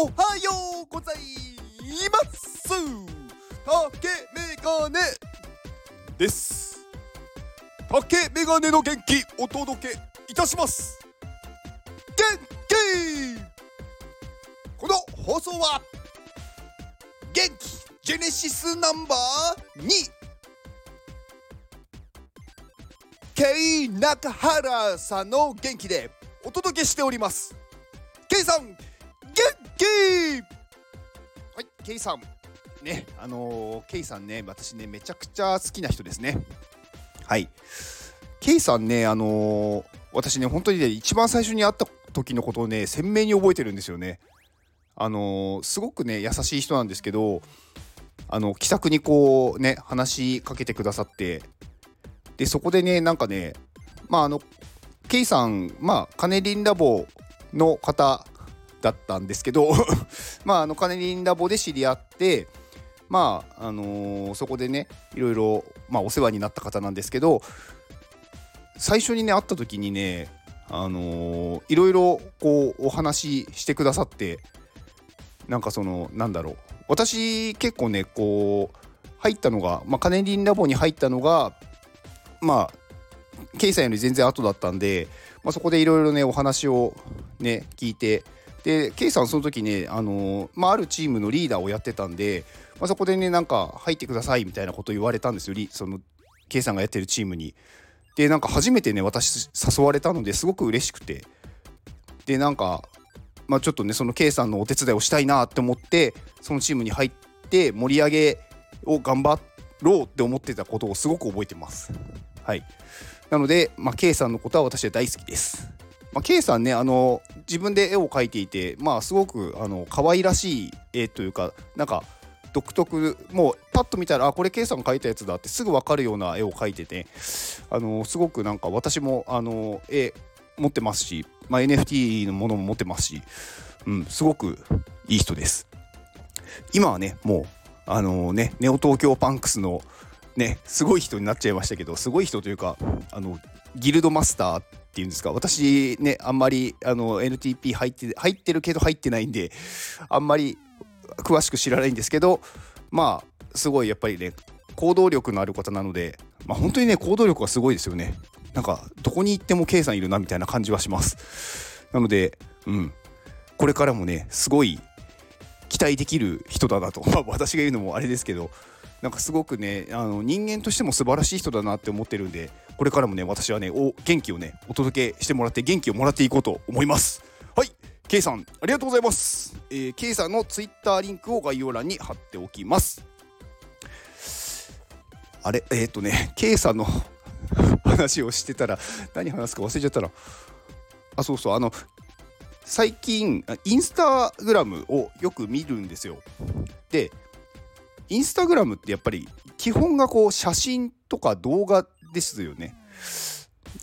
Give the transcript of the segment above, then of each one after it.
おはようございます。竹メガネです。竹メガネの元気お届けいたします。元気この放送は元気ジェネシスナンバー2 K 中原さんの元気でお届けしております。K さん元気はい K さん。ねあのー、K さんね私ねめちゃくちゃ好きな人ですね。はい。K さんねあのー、私ね本当にね一番最初に会った時のことをね鮮明に覚えてるんですよね。あのー、すごくね優しい人なんですけどあの気さくにこうね話しかけてくださって。でそこでねなんかねまああのケイさんまあカネリンラボの方だったんですけど まああのカネリンラボで知り合ってまああのー、そこでねいろいろ、まあ、お世話になった方なんですけど最初にね会った時にねあのー、いろいろこうお話ししてくださってなんかそのなんだろう。私結構ねこう入ったのが、まあ、カネリンラボに入ったのがまあケイさんより全然後だったんで、まあ、そこでいろいろねお話をね聞いてでケイさんその時ねあのまあ、あるチームのリーダーをやってたんで、まあ、そこでねなんか入ってくださいみたいなこと言われたんですよそのケイさんがやってるチームに。でなんか初めてね私誘われたのですごく嬉しくてでなんかまあちょっとねその K さんのお手伝いをしたいなって思ってそのチームに入って盛り上げを頑張ろうって思ってたことをすごく覚えてます。はい。なので、まあ、K さんのことは私は大好きです。まあ、K さんね、あの、自分で絵を描いていて、まあ、すごく、あの、可愛らしい絵というか、なんか、独特、もう、パッと見たら、あ、これ K さん描いたやつだってすぐ分かるような絵を描いてて、あの、すごくなんか、私も、あの、絵持ってますし、まあ、NFT のものも持ってますし、うん、すごくいい人です。今はね、もう、あのね、ネオ東京パンクスの、ねすごい人になっちゃいましたけどすごい人というかあのギルドマスターっていうんですか？私ねあんまりあの NTP 入って入ってるけど入ってないんであんまり詳しく知らないんですけどまあすごいやっぱりね行動力のある方なので、まあ、本当にね行動力がすごいですよね。なんかどこに行っても K さんいるなみたいな感じはします。なのでうん。これからもねすごい期待できる人だなと、まあ、私が言うのもあれですけどなんかすごくねあの人間としても素晴らしい人だなって思ってるんでこれからもね私はねお元気をねお届けしてもらって元気をもらっていこうと思います。はい K さんありがとうございます、えー、K さんの Twitter リンクを概要欄に貼っておきます。あれえっ、ー、とね K さんの 話をしてたら何話すか忘れちゃったらあそうそうあの最近インスタグラムをよく見るんですよ。でインスタグラムってやっぱり基本がこう写真とか動画ですよね。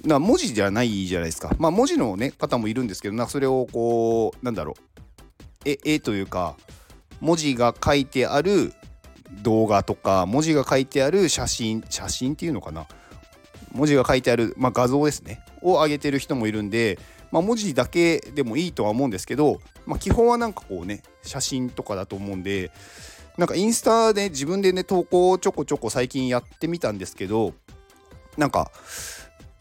な文字じゃないじゃないですか。まあ文字のね方もいるんですけどなそれをこうなんだろう絵絵というか文字が書いてある動画とか文字が書いてある写真写真っていうのかな文字が書いてある、まあ、画像ですねを上げてる人もいるんで、まあ、文字だけでもいいとは思うんですけど、まあ、基本はなんかこうね写真とかだと思うんでなんかインスタで自分でね投稿ちょこちょこ最近やってみたんですけどなんか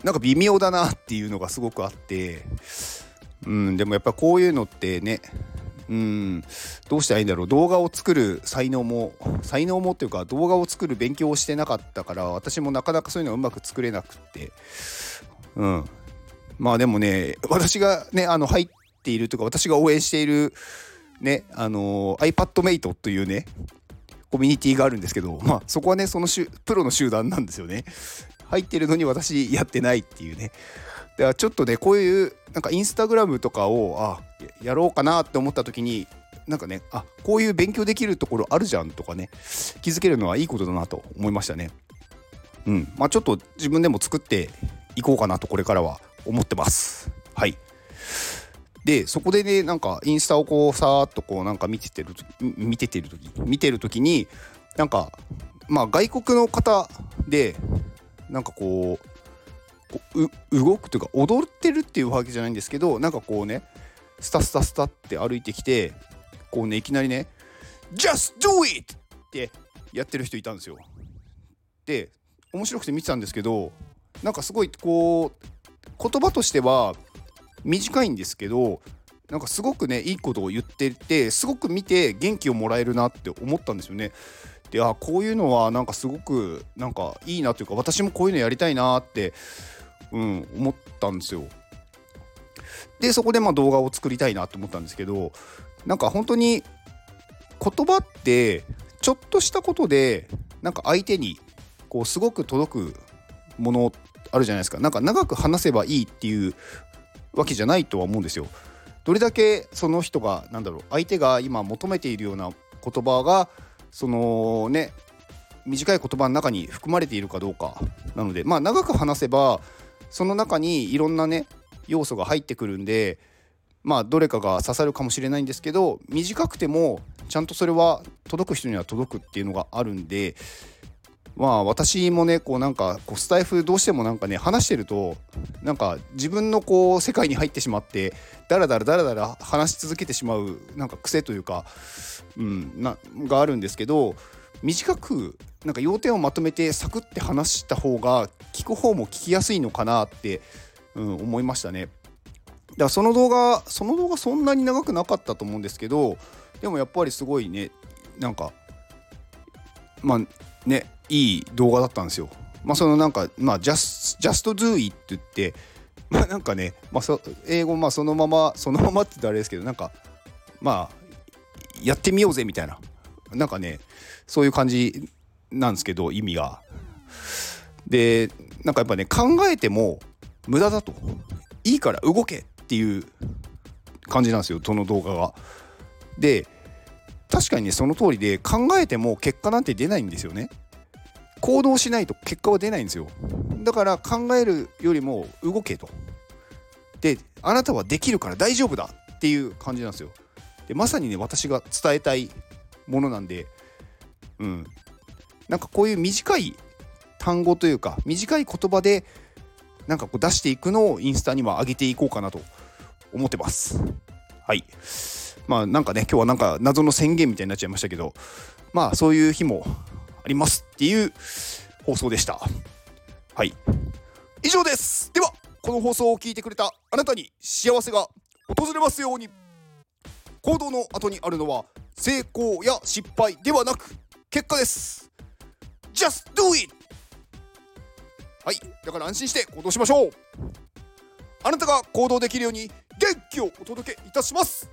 なんか微妙だなっていうのがすごくあってうんでもやっぱこういうのってねうんどうしたらいいんだろう。動画を作る才能も才能もっていうか動画を作る勉強をしてなかったから私もなかなかそういうのうまく作れなくって。うん。まあでもね私がねあの入っているというか私が応援しているね、あのー、iPadMate というね、コミュニティがあるんですけど、まあ、そこはね、そのプロの集団なんですよね。入ってるのに私やってないっていうね。だからちょっとね、こういう、なんかインスタグラムとかを、あ、やろうかなって思った時に、なんかね、あ、こういう勉強できるところあるじゃんとかね、気づけるのはいいことだなと思いましたね。うん。まあちょっと自分でも作っていこうかなとこれからは思ってます。はい。でそこでねなんかインスタをこうさーっとこうなんか見ててる見ててる時見てる時になんかまあ外国の方でなんかこう動くというか踊ってるっていうわけじゃないんですけどなんかこうねスタスタスタって歩いてきてこうねいきなりね「Just do it!」ってやってる人いたんですよ。で面白くて見てたんですけどなんかすごいこう言葉としては短いんですけどなんかすごくねいいことを言っててすごく見て元気をもらえるなって思ったんですよね。でああこういうのはなんかすごくなんかいいなというか私もこういうのやりたいなって、うん、思ったんですよ。でそこでまあ動画を作りたいなと思ったんですけどなんか本当に言葉ってちょっとしたことでなんか相手にこうすごく届くものあるじゃないですかなんか長く話せばいいっていうわけじゃないとは思うんですよ。どれだけその人がなんだろう相手が今求めているような言葉がそのね短い言葉の中に含まれているかどうかなのでまあ長く話せばその中にいろんなね要素が入ってくるんでまあどれかが刺さるかもしれないんですけど短くてもちゃんとそれは届く人には届くっていうのがあるんでまあ私もねこうなんかこうスタイフどうしてもなんかね話してるとなんか自分のこう世界に入ってしまってダラダラダラダラ話し続けてしまうなんか癖というか、うん、ながあるんですけど短くなんか要点をまとめてサクッて話した方が聞く方も聞きやすいのかなって、うん、思いましたね。だからその動画その動画そんなに長くなかったと思うんですけどでもやっぱりすごいねなんかまあねいい動画だったんですよ。まあそのなんかまあ just, just do it って言って まあなんかね、まあ、そ英語まあそのままそのままって言ったらあれですけどなんかまあやってみようぜみたいななんかねそういう感じなんですけど意味が。でなんかやっぱね考えても無駄だといいから動けっていう感じなんですよその動画が。で確かにねその通りで考えても結果なんて出ないんですよね。行動しないと結果は出ないんですよ。だから考えるよりも動けと。であなたはできるから大丈夫だっていう感じなんですよ。でまさにね私が伝えたいものなんでうんなんかこういう短い単語というか短い言葉でなんかこう出していくのをインスタには上げていこうかなと思ってます。はい。まあなんかね今日はなんか謎の宣言みたいになっちゃいましたけどまあそういう日もありますっていう放送でした。はい。以上です。ではこの放送を聞いてくれたあなたに幸せが訪れますように行動の後にあるのは成功や失敗ではなく結果です Just do it はいだから安心して行動しましょうあなたが行動できるように元気をお届けいたします